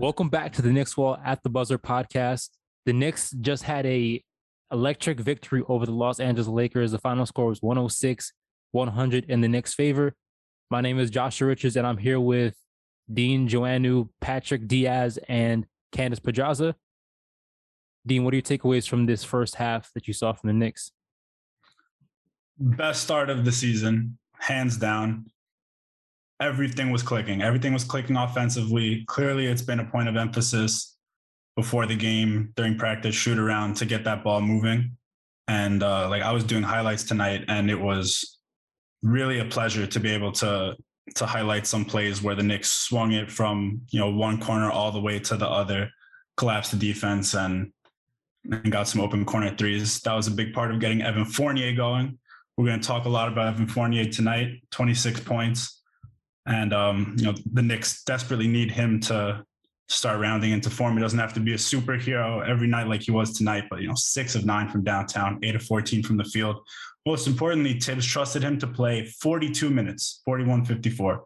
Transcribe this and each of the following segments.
Welcome back to the Knicks Wall at the Buzzer podcast. The Knicks just had a electric victory over the Los Angeles Lakers. The final score was 106 100 in the Knicks' favor. My name is Joshua Richards, and I'm here with Dean Joannou, Patrick Diaz, and Candace Pedraza. Dean, what are your takeaways from this first half that you saw from the Knicks? best start of the season, hands down. Everything was clicking. Everything was clicking offensively. Clearly, it's been a point of emphasis before the game, during practice, shoot around to get that ball moving. And uh, like I was doing highlights tonight, and it was really a pleasure to be able to to highlight some plays where the Knicks swung it from you know one corner all the way to the other, collapsed the defense, and and got some open corner threes. That was a big part of getting Evan Fournier going. We're going to talk a lot about Evan Fournier tonight. 26 points, and um, you know the Knicks desperately need him to start rounding into form. He doesn't have to be a superhero every night like he was tonight, but you know six of nine from downtown, eight of 14 from the field. Most importantly, Thibs trusted him to play 42 minutes, 41-54.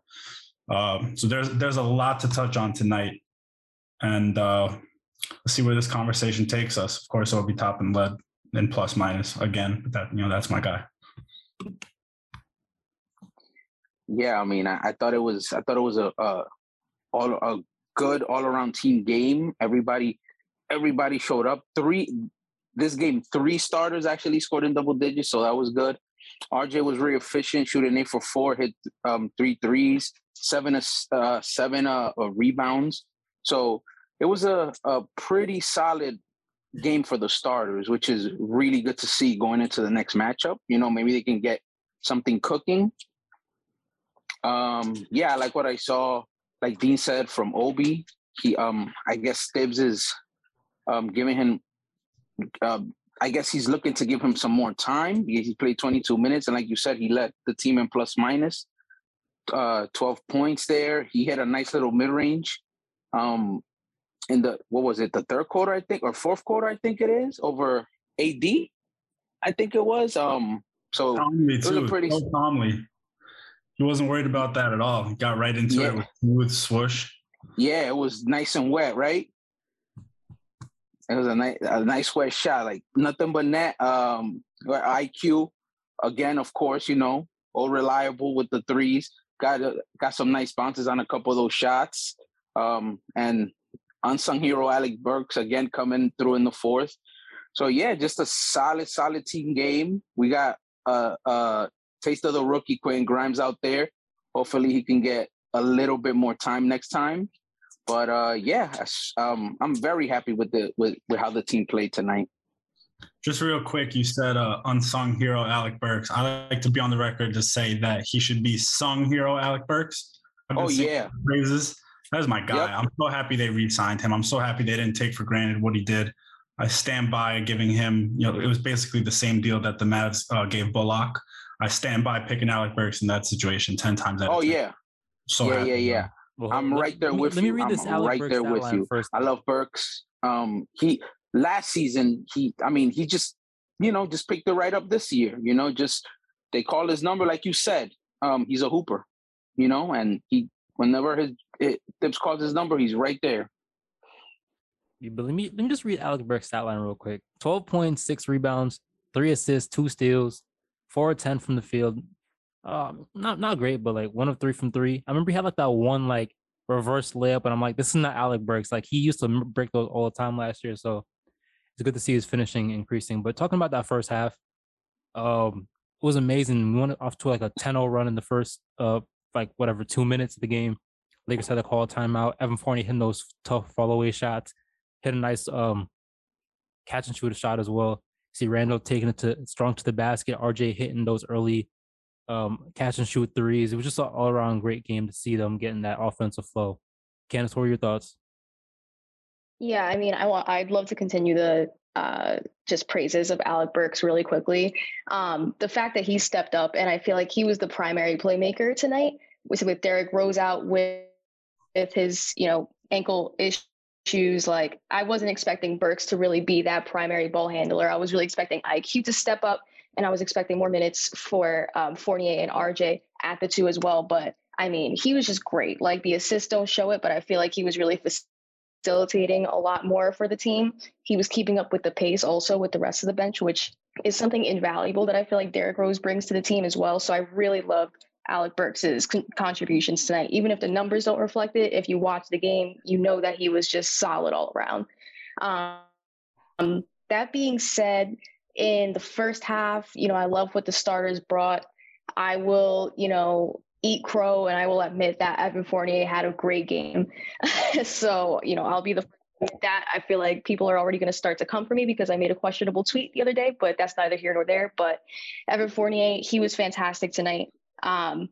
Um, so there's there's a lot to touch on tonight, and uh, let's see where this conversation takes us. Of course, Obi Toppin led in plus minus again, but that you know that's my guy. Yeah, I mean, I, I thought it was I thought it was a, a all a good all around team game. Everybody everybody showed up. Three this game, three starters actually scored in double digits, so that was good. RJ was very efficient, shooting eight for four, hit um, three threes, seven uh, seven uh, rebounds. So it was a, a pretty solid game for the starters, which is really good to see going into the next matchup. You know, maybe they can get something cooking. Um, yeah, I like what I saw. Like Dean said from Obi, he um, I guess Thibs is um, giving him. Um, I guess he's looking to give him some more time. He he played 22 minutes, and like you said, he led the team in plus minus. Uh, 12 points there. He hit a nice little mid range. Um, in the what was it, the third quarter, I think, or fourth quarter, I think it is, over AD. I think it was. Um, so it was a pretty So calmly. He wasn't worried about that at all. He got right into Yeah. it with smooth swoosh. Yeah, it was nice and wet, right? It was a nice, a nice wet shot, like nothing but net. Um, IQ again, of course, you know, all reliable with the threes. Got a, got some nice bounces on a couple of those shots. Um, and unsung hero Alec Burks again coming through in the fourth. So yeah, just a solid, solid team game. We got a, a taste of the rookie Quentin Grimes out there. Hopefully, he can get a little bit more time next time. But uh, yeah, um, I'm very happy with the with, with how the team played tonight. Just real quick, you said uh, unsung hero Alec Burks. I like to be on the record to say that he should be sung hero Alec Burks. Oh yeah, praises. That is my guy. Yep. I'm so happy they re-signed him. I'm so happy they didn't take for granted what he did. I stand by giving him. You know, it was basically the same deal that the Mavs uh, gave Bullock. I stand by picking Alec Burks in that situation ten times out of oh 10. yeah, So yeah, yeah, yeah. Well, I'm let- right there let me- with Let me read this I'm Alec right Burks there with you. first. I love Burks. Um, he last season he, I mean, he just you know just picked it right up this year. You know, just they call his number like you said. Um, he's a hooper. You know, and he whenever his it, Thibs calls his number, he's right there. Yeah, But let me let me just read Alec Burks' stat line real quick. 12 points, six rebounds, three assists, two steals, four of 10 from the field. Um, not not great, but like one of three from three. I remember he had like that one like reverse layup, and I'm like, this is not Alec Burks. Like he used to break those all the time last year, so it's good to see his finishing increasing. But talking about that first half, um, it was amazing. We went off to like a 10-0 run in the first uh like whatever two minutes of the game. Lakers had to call a timeout. Evan Fournier hitting those tough fall away shots hit a nice um catch and shoot a shot as well. See Randle taking it to strong to the basket, RJ hitting those early um catch and shoot threes. It was just an all around great game to see them getting that offensive flow. Candace, what were your thoughts? Yeah, I mean, I want I'd love to continue the uh, just praises of Alec Burks really quickly. Um, the fact that he stepped up and I feel like he was the primary playmaker tonight with with Derrick Rose out with with his you know ankle issues. Like I wasn't expecting Burks to really be that primary ball handler. I was really expecting IQ to step up, and I was expecting more minutes for um, Fournier and RJ at the two as well. But I mean, he was just great. Like the assists don't show it, but I feel like he was really facilitating a lot more for the team. He was keeping up with the pace also with the rest of the bench, which is something invaluable that I feel like Derrick Rose brings to the team as well. So I really loved Alec Burks' con- contributions tonight. Even if the numbers don't reflect it, if you watch the game, you know that he was just solid all around. Um, that being said, in the first half, you know, I love what the starters brought. I will, you know, eat crow and I will admit that Evan Fournier had a great game. so, you know, I'll be the that I feel like people are already going to start to come for me because I made a questionable tweet the other day, but that's neither here nor there. But Evan Fournier, he was fantastic tonight. Um,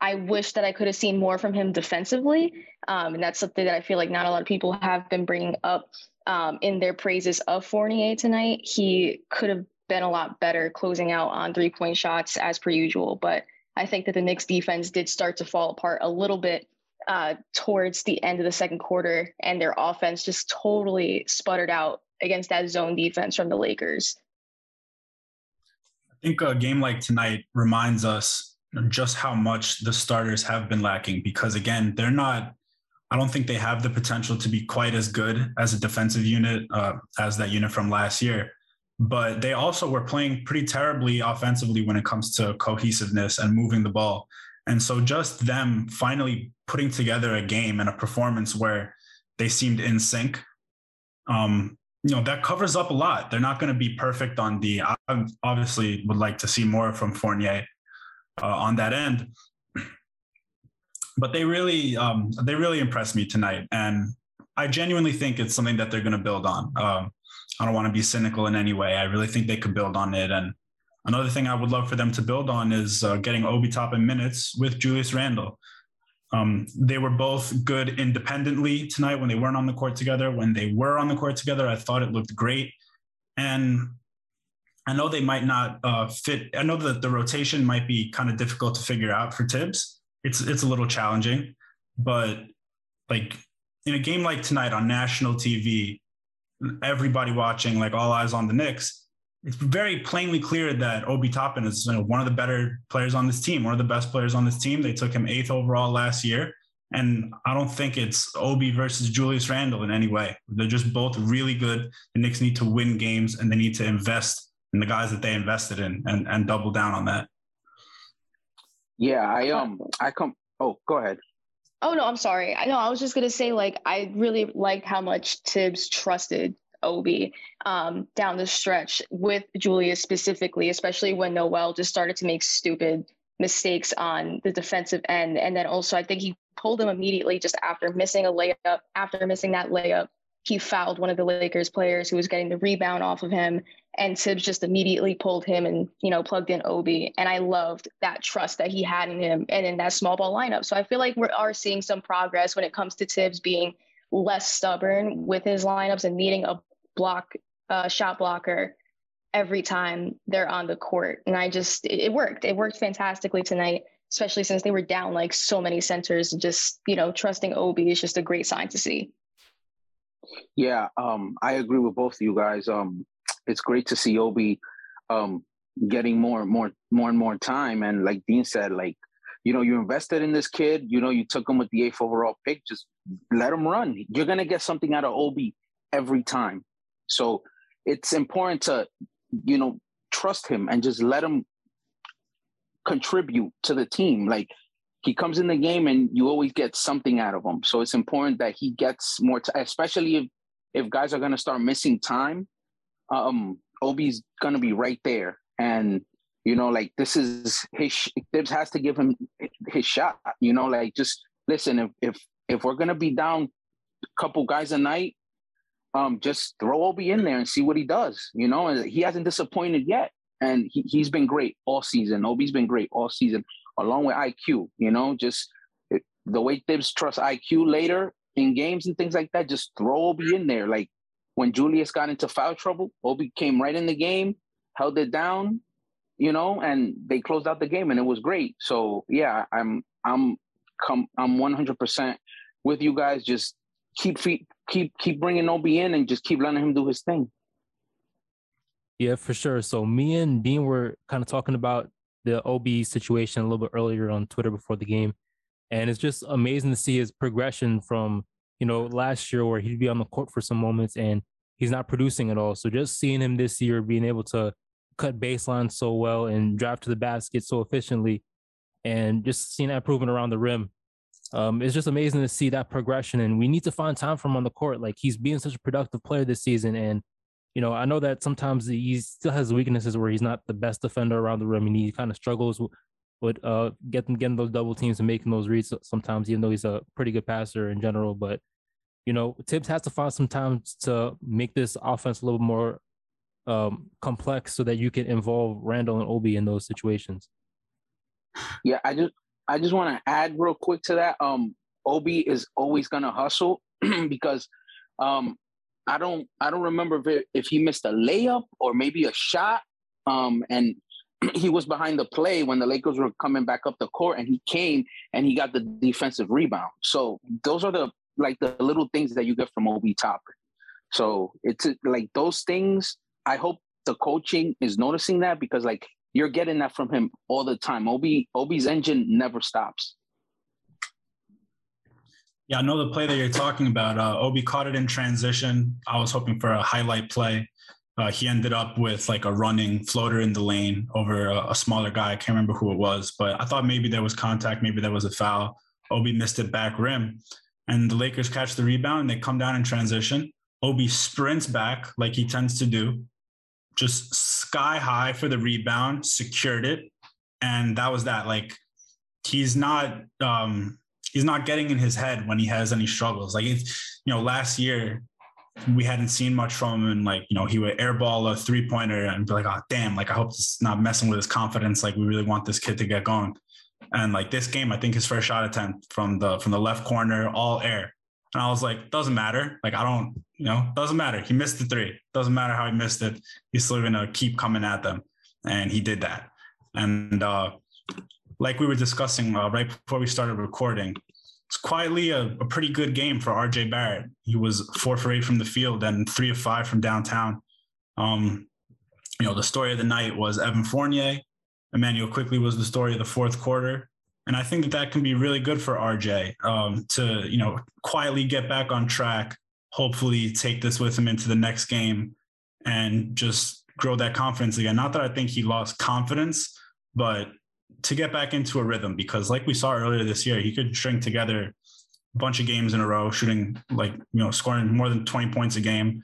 I wish that I could have seen more from him defensively. Um, and that's something that I feel like not a lot of people have been bringing up um, in their praises of Fournier tonight. He could have been a lot better closing out on three point shots as per usual. But I think that the Knicks defense did start to fall apart a little bit uh, towards the end of the second quarter, and their offense just totally sputtered out against that zone defense from the Lakers. I think a game like tonight reminds us just how much the starters have been lacking because, again, they're not. I don't think they have the potential to be quite as good as a defensive unit uh, as that unit from last year but they also were playing pretty terribly offensively when it comes to cohesiveness and moving the ball. And so just them finally putting together a game and a performance where they seemed in sync, um, you know, that covers up a lot. They're not going to be perfect on the. I obviously would like to see more from Fournier uh, on that end, but they really, um, they really impressed me tonight, and I genuinely think it's something that they're going to build on. Um, I don't want to be cynical in any way. I really think they could build on it. And another thing I would love for them to build on is uh, getting Obi Toppin minutes with Julius Randle. Um, they were both good independently tonight when they weren't on the court together. When they were on the court together, I thought it looked great. And I know they might not uh, fit. I know that the rotation might be kind of difficult to figure out for Thibs. It's it's a little challenging, but like in a game like tonight on national TV, everybody watching, like all eyes on the Knicks, it's very plainly clear that Obi Toppin is you know, one of the better players on this team, one of the best players on this team. They took him eighth overall last year. And I don't think it's Obi versus Julius Randle in any way. They're just both really good. The Knicks need to win games and they need to invest in the guys that they invested in and, and double down on that. Yeah, I um I come oh go ahead. Oh no, I'm sorry. I know I was just gonna say like I really liked how much Thibs trusted Obi um, down the stretch with Julius specifically, especially when Noel just started to make stupid mistakes on the defensive end. And then also I think he pulled him immediately just after missing a layup, after missing that layup he fouled one of the Lakers players who was getting the rebound off of him. And Thibs just immediately pulled him and, you know, plugged in Obi. And I loved that trust that he had in him and in that small ball lineup. So I feel like we are seeing some progress when it comes to Thibs being less stubborn with his lineups and needing a block, uh, shot blocker every time they're on the court. And I just, it, it worked. It worked fantastically tonight, especially since they were down like so many centers. Just, you know, trusting Obi is just a great sign to see. Yeah, um, I agree with both of you guys. Um, it's great to see Obi um, getting more and more, more and more time. And like Dean said, like you know, you invested in this kid. You know, you took him with the eighth overall pick. Just let him run. You're gonna get something out of Obi every time. So it's important to, you know, trust him and just let him contribute to the team. Like he comes in the game and you always get something out of him. So it's important that he gets more, t- especially if if guys are going to start missing time. Um, Obi's going to be right there, and you know, like this is his. Thibs has to give him his shot. You know, like just listen. If if if we're going to be down a couple guys a night, um, just throw Obi in there and see what he does. You know, and he hasn't disappointed yet, and he, he's been great all season. Obi's been great all season along with IQ. You know, just it, the way Thibs trusts IQ later, in games and things like that, just throw Obi in there. Like when Julius got into foul trouble, Obi came right in the game, held it down, you know, and they closed out the game, and it was great. So yeah, I'm I'm come I'm 100 percent with you guys. Just keep keep keep bringing Obi in and just keep letting him do his thing. Yeah, for sure. So me and Dean were kind of talking about the Obi situation a little bit earlier on Twitter before the game. And it's just amazing to see his progression from, you know, last year where he'd be on the court for some moments and he's not producing at all. So just seeing him this year being able to cut baseline so well and drive to the basket so efficiently and just seeing that improvement around the rim. Um, it's just amazing to see that progression. And we need to find time for him on the court. Like he's being such a productive player this season. And you know, I know that sometimes he still has weaknesses where he's not the best defender around the rim and he kind of struggles with, uh getting getting those double teams and making those reads sometimes, even though he's a pretty good passer in general. But you know, Thibs has to find some time to make this offense a little more um complex so that you can involve Randle and Obi in those situations. Yeah, I just I just want to add real quick to that. Um, Obi is always gonna hustle because um I don't I don't remember if, it, if he missed a layup or maybe a shot. Um, and he was behind the play when the Lakers were coming back up the court, and he came and he got the defensive rebound. So those are the like the little things that you get from Obi Toppin. So it's like those things. I hope the coaching is noticing that because like you're getting that from him all the time. Obi Obi's engine never stops. Yeah, I know the play that you're talking about. Uh, Obi caught it in transition. I was hoping for a highlight play. Uh, he ended up with like a running floater in the lane over a, a, smaller guy. I can't remember who it was, but I thought maybe there was contact, maybe there was a foul. Obi missed it back rim, and the Lakers catch the rebound. They come down in transition. Obi sprints back like he tends to do, just sky high for the rebound, secured it, and that was that. Like he's not um, he's not getting in his head when he has any struggles. Like it's, you know, last year we hadn't seen much from him and like, you know, he would airball a three pointer and be like, oh damn, like I hope it's not messing with his confidence. Like we really want this kid to get going. And like this game, I think his first shot attempt from the from the left corner, all air. And I was like, doesn't matter. Like I don't, you know, doesn't matter. He missed the three. Doesn't matter how he missed it. He's still gonna keep coming at them. And he did that. And uh like we were discussing uh, right before we started recording, it's quietly a, a, pretty good game for RJ Barrett. He was four for eight from the field and three of five from downtown. Um, you know, the story of the night was Evan Fournier. Immanuel Quickley was the story of the fourth quarter. And I think that that can be really good for RJ um, to, you know, quietly get back on track, hopefully take this with him into the next game and just grow that confidence again. Not that I think he lost confidence, but to get back into a rhythm because like we saw earlier this year, he could string together a bunch of games in a row, shooting like, you know, scoring more than 20 points a game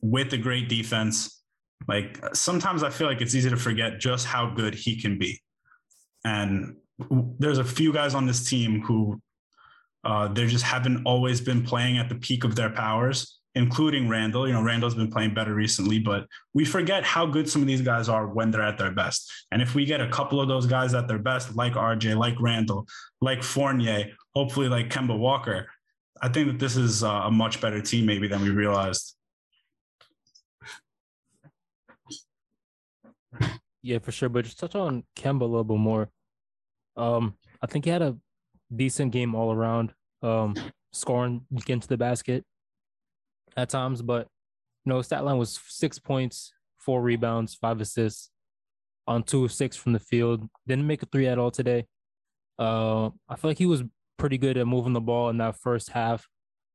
with a great defense. Like sometimes I feel like it's easy to forget just how good he can be. And there's a few guys on this team who uh, they just haven't always been playing at the peak of their powers including Randle. You know, Randle's been playing better recently, but we forget how good some of these guys are when they're at their best. And if we get a couple of those guys at their best, like RJ, like Randle, like Fournier, hopefully like Kemba Walker, I think that this is a much better team maybe than we realized. Yeah, for sure. But just touch on Kemba a little bit more. Um, I think he had a decent game all around. Um, scoring, getting to the basket, at times, but you know, stat line was six points, four rebounds, five assists on two of six from the field. Didn't make a three at all today. Uh, I feel like he was pretty good at moving the ball in that first half,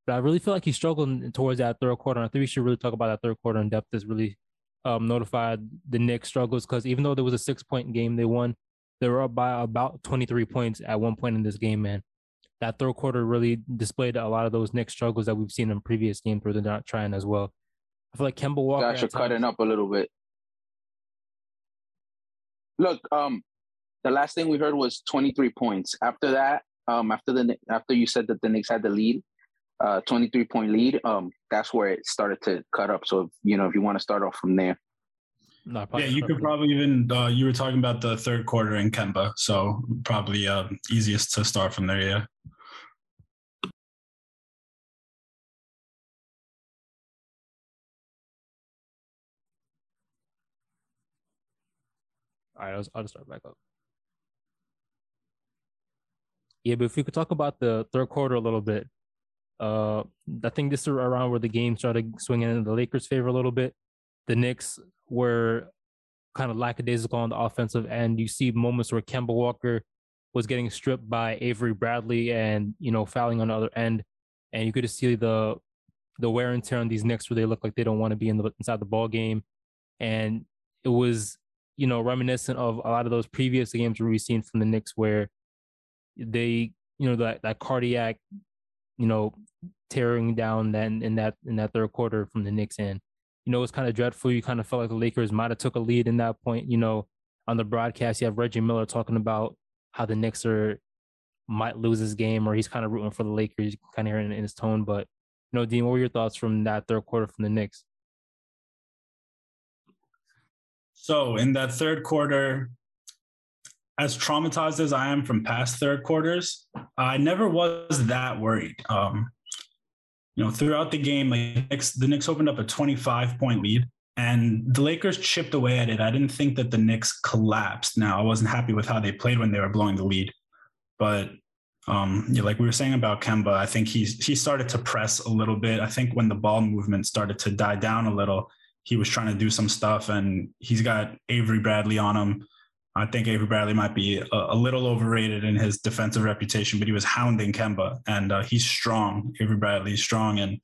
but I really feel like he struggled towards that third quarter. And I think we should really talk about that third quarter in depth. Is really um, notified the Knicks struggles because even though there was a six point game they won, they were up by about 23 points at one point in this game, man that third quarter really displayed a lot of those Knicks struggles that we've seen in previous games where they're not trying as well. I feel like Kemba Walker. Guys are cutting up a little bit. Look, um, the last thing we heard was 23 points. After that, um, after the after you said that the Knicks had the lead, uh, 23 point lead, um, that's where it started to cut up. So you know, if you want to start off from there. No, yeah, you could probably even uh, you were talking about the third quarter in Kemba, so probably uh, easiest to start from there. Yeah. All right, I'll, I'll start back up. Yeah, but if we could talk about the third quarter a little bit, uh, I think this is around where the game started swinging in the Lakers' favor a little bit. The Knicks were kind of lackadaisical on the offensive end. You see moments where Kemba Walker was getting stripped by Avery Bradley and you know fouling on the other end, and you could just see the the wear and tear on these Knicks where they look like they don't want to be in the inside the ball game, and it was you know reminiscent of a lot of those previous games where we've seen from the Knicks where they you know that that cardiac you know tearing down then in that in that third quarter from the Knicks end. You know, it's kind of dreadful. You kind of felt like the Lakers might have took a lead in that point. You know, on the broadcast, you have Reggie Miller talking about how the Knicks are might lose this game, or he's kind of rooting for the Lakers. You kind of hear it in, in his tone. But you know, Dean, what were your thoughts from that third quarter from the Knicks? So in that third quarter, as traumatized as I am from past third quarters, I never was that worried. Um, you know, throughout the game, like Knicks, the Knicks opened up a 25 point lead and the Lakers chipped away at it. I didn't think that the Knicks collapsed. Now, I wasn't happy with how they played when they were blowing the lead, but um, yeah, like we were saying about Kemba, I think he's he started to press a little bit. I think when the ball movement started to die down a little, he was trying to do some stuff, and he's got Avery Bradley on him. I think Avery Bradley might be a, a, little overrated in his defensive reputation, but he was hounding Kemba, and uh, he's strong. Avery Bradley is strong, and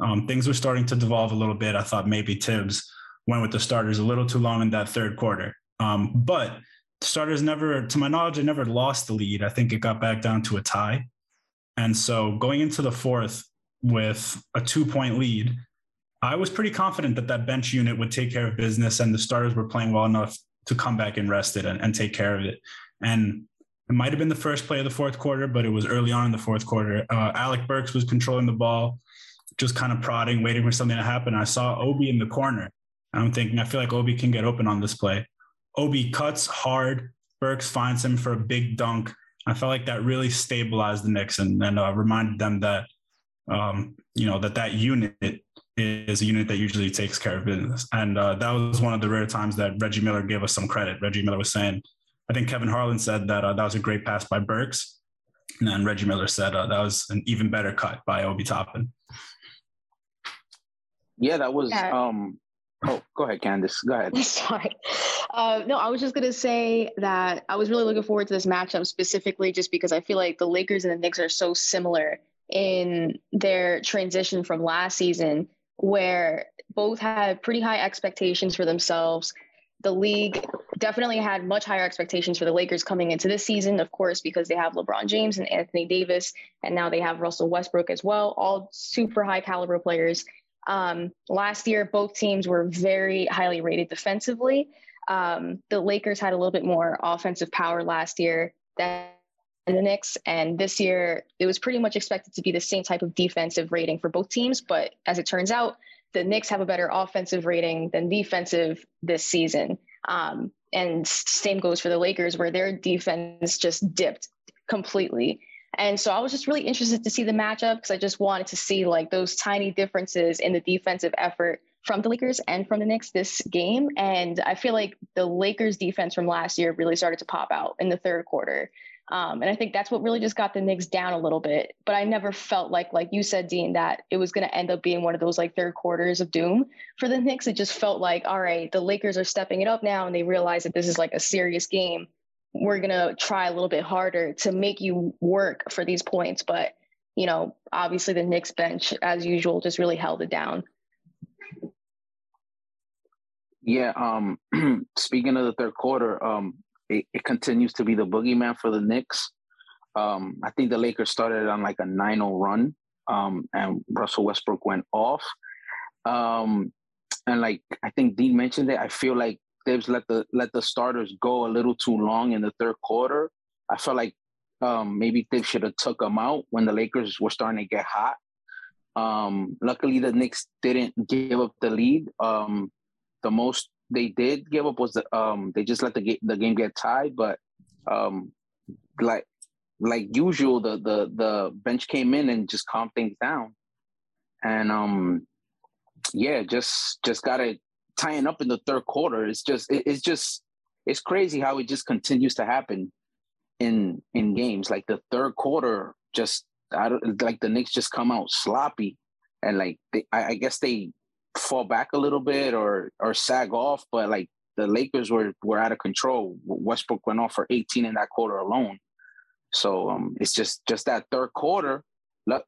um, things were starting to devolve a little bit. I thought maybe Thibs went with the starters a little too long in that third quarter, um, but starters never, to my knowledge, they never lost the lead. I think it got back down to a tie, and so going into the fourth with a two-point lead. I was pretty confident that that bench unit would take care of business and the starters were playing well enough to come back and rest it and, and take care of it. And it might have been the first play of the fourth quarter, but it was early on in the fourth quarter. Uh, Alec Burks was controlling the ball, just kind of prodding, waiting for something to happen. I saw Obi in the corner. And I'm thinking, I feel like Obi can get open on this play. Obi cuts hard. Burks finds him for a big dunk. I felt like that really stabilized the Knicks and, and uh, reminded them that, um, you know, that that unit is a unit that usually takes care of business. And uh, that was one of the rare times that Reggie Miller gave us some credit. Reggie Miller was saying, I think Kevin Harlan said that uh, that was a great pass by Burks. And then Reggie Miller said uh, that was an even better cut by Obi Toppin. Yeah, that was. Yeah. um Oh, go ahead, Candace. Go ahead. Sorry. Uh, no, I was just gonna say that I was really looking forward to this matchup specifically, just because I feel like the Lakers and the Knicks are so similar in their transition from last season where both had pretty high expectations for themselves. The league definitely had much higher expectations for the Lakers coming into this season, of course, because they have LeBron James and Anthony Davis, and now they have Russell Westbrook as well, all super high caliber players. Um, last year, both teams were very highly rated defensively. Um, the Lakers had a little bit more offensive power last year than the Knicks. And this year, it was pretty much expected to be the same type of defensive rating for both teams. But as it turns out, the Knicks have a better offensive rating than defensive this season. Um, and same goes for the Lakers, where their defense just dipped completely. And so I was just really interested to see the matchup because I just wanted to see like those tiny differences in the defensive effort from the Lakers and from the Knicks this game. And I feel like the Lakers defense from last year really started to pop out in the third quarter. Um, and I think that's what really just got the Knicks down a little bit. But I never felt like, like you said, Dean, that it was going to end up being one of those like third quarters of doom for the Knicks. It just felt like, all right, the Lakers are stepping it up now, and they realize that this is like a serious game. We're going to try a little bit harder to make you work for these points. But, you know, obviously the Knicks bench, as usual, just really held it down. Yeah. Um, speaking of the third quarter, um, it, it continues to be the boogeyman for the Knicks. Um, I think the Lakers started on like a 9-0 run, um, and Russell Westbrook went off. Um, and like I think Dean mentioned it, I feel like they've let the let the starters go a little too long in the third quarter. I felt like um, maybe they should have took them out when the Lakers were starting to get hot. Um, luckily, the Knicks didn't give up the lead. Um, the most they did give up was the, um they just let the game the game get tied, but um like like usual the the the bench came in and just calmed things down, and um yeah just just got it tying up in the third quarter. It's just it, it's just it's crazy how it just continues to happen in in games. Like the third quarter, just I don't like the Knicks just come out sloppy, and like they, I, I guess they fall back a little bit or or sag off, but like the Lakers were were out of control. Westbrook went off for 18 in that quarter alone. So um, it's just just that third quarter.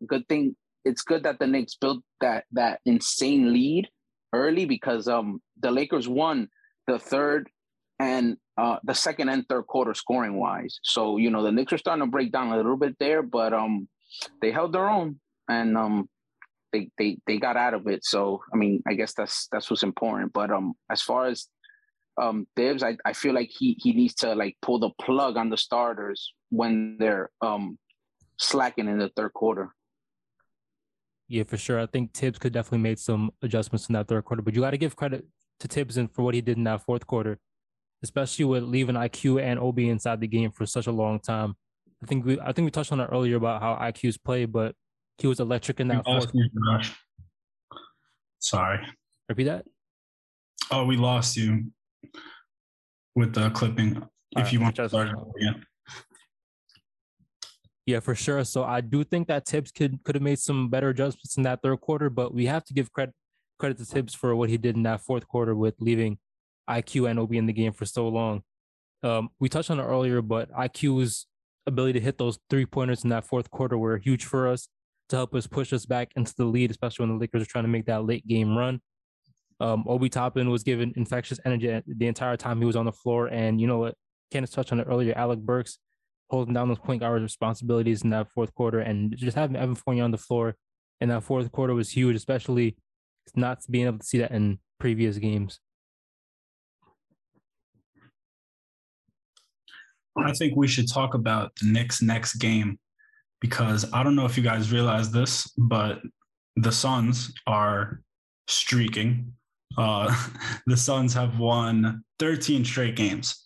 Good thing it's good that the Knicks built that that insane lead early because um the Lakers won the third and uh the second and third quarter scoring wise. So you know the Knicks are starting to break down a little bit there, but um they held their own and um they they they got out of it. So I mean I guess that's that's what's important. But um as far as um Thibs, I, I feel like he he needs to like pull the plug on the starters when they're um slacking in the third quarter. Yeah, for sure. I think Thibs could definitely made some adjustments in that third quarter, but you got to give credit to Thibs and for what he did in that fourth quarter, especially with leaving IQ and Obi inside the game for such a long time. I think we I think we touched on it earlier about how IQ's play, but he was electric in that fourth. You, Sorry. Repeat that. Oh, we lost you with the clipping. All if right, you want to start again. Yeah, for sure. So I do think that Thibs could could have made some better adjustments in that third quarter, but we have to give credit credit to Thibs for what he did in that fourth quarter with leaving IQ and Obi in the game for so long. Um, we touched on it earlier, but IQ's ability to hit those three pointers in that fourth quarter were huge for us to help us push us back into the lead, especially when the Lakers are trying to make that late game run. Um, Obi Toppin was given infectious energy the entire time he was on the floor, and you know what? Candace touched on it earlier. Alec Burks holding down those point guard responsibilities in that fourth quarter and just having Evan Fournier on the floor in that fourth quarter was huge, especially not being able to see that in previous games. I think we should talk about the Knicks' next game because I don't know if you guys realize this, but the Suns are streaking. Uh, the Suns have won 13 straight games.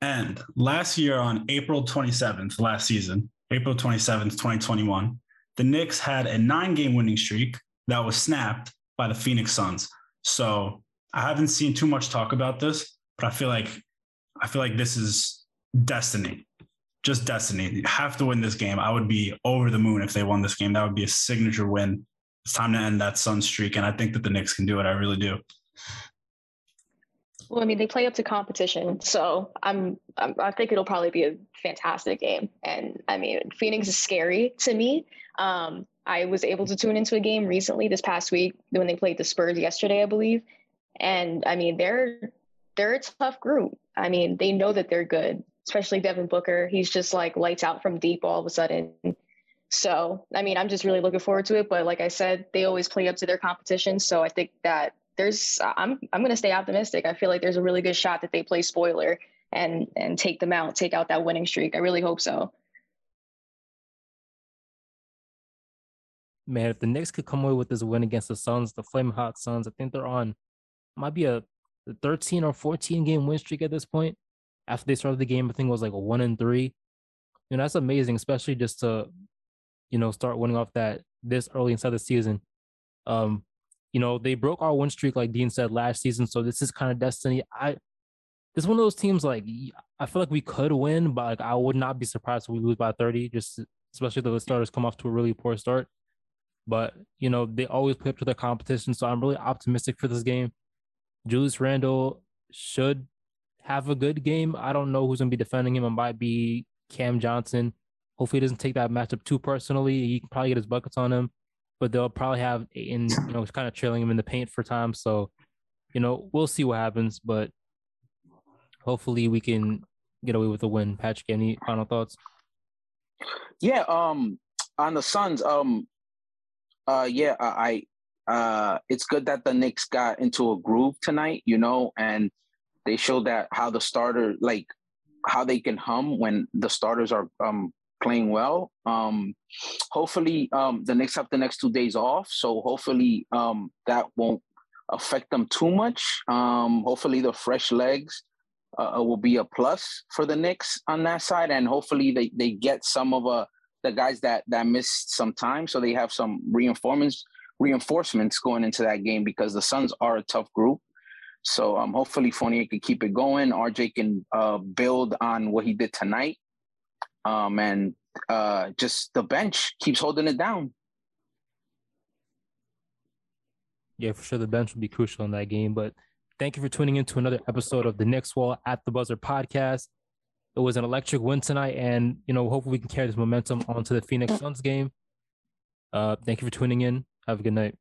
And last year on April 27th, last season, April 27th, 2021, the Knicks had a nine game winning streak that was snapped by the Phoenix Suns. So I haven't seen too much talk about this, but I feel like I feel like this is destiny. Just destiny. You have to win this game. I would be over the moon if they won this game. That would be a signature win. It's time to end that Sun streak. And I think that the Knicks can do it. I really do. Well, I mean, they play up to competition, so I'm, I'm, i think it'll probably be a fantastic game. And I mean, Phoenix is scary to me. Um, I was able to tune into a game recently this past week when they played the Spurs yesterday, I believe. And I mean, they're they're a tough group. I mean, they know that they're good, especially Devin Booker. He's just like lights out from deep all of a sudden. So, I mean, I'm just really looking forward to it. But like I said, they always play up to their competition. So I think that there's I'm I'm gonna stay optimistic. I feel like there's a really good shot that they play spoiler and and take them out, take out that winning streak. I really hope so. Man, if the Knicks could come away with this win against the Suns, the Flame Hot Suns, I think they're on might be a 13 or 14 game win streak at this point. After they started the game, I think it was like a one and three. You know, that's amazing, especially just to, you know, start winning off that this early inside the season. Um, you know, they broke our win streak, like Dean said last season. So this is kind of destiny. I this is one of those teams like I feel like we could win, but like I would not be surprised if we lose by 30, just especially the starters come off to a really poor start. But you know, they always play up to their competition. So I'm really optimistic for this game. Julius Randle should have a good game. I don't know who's gonna be defending him. It might be Cam Johnson. Hopefully, he doesn't take that matchup too personally. He can probably get his buckets on him but they'll probably have in you know kind of trailing him in the paint for time. So, you know, we'll see what happens, but hopefully we can get away with a win. Patrick, any final thoughts? Yeah, um, on the Suns, um, uh, yeah, I, uh, it's good that the Knicks got into a groove tonight, you know, and they showed that how the starter, like, how they can hum when the starters are um playing well. Um, hopefully, um, the Knicks have the next two days off, so hopefully um, that won't affect them too much. Um, hopefully, the fresh legs uh, will be a plus for the Knicks on that side, and hopefully they, they get some of uh, the guys that that missed some time, so they have some reinforcements reinforcements going into that game because the Suns are a tough group. So um, hopefully Fournier can keep it going. RJ can uh, build on what he did tonight, um, and uh, just the bench keeps holding it down. Yeah, for sure. The bench will be crucial in that game. But thank you for tuning in to another episode of the Knicks Wall at the Buzzer podcast. It was an electric win tonight, and you know, hopefully we can carry this momentum onto the Phoenix Suns game. Uh, thank you for tuning in. Have a good night.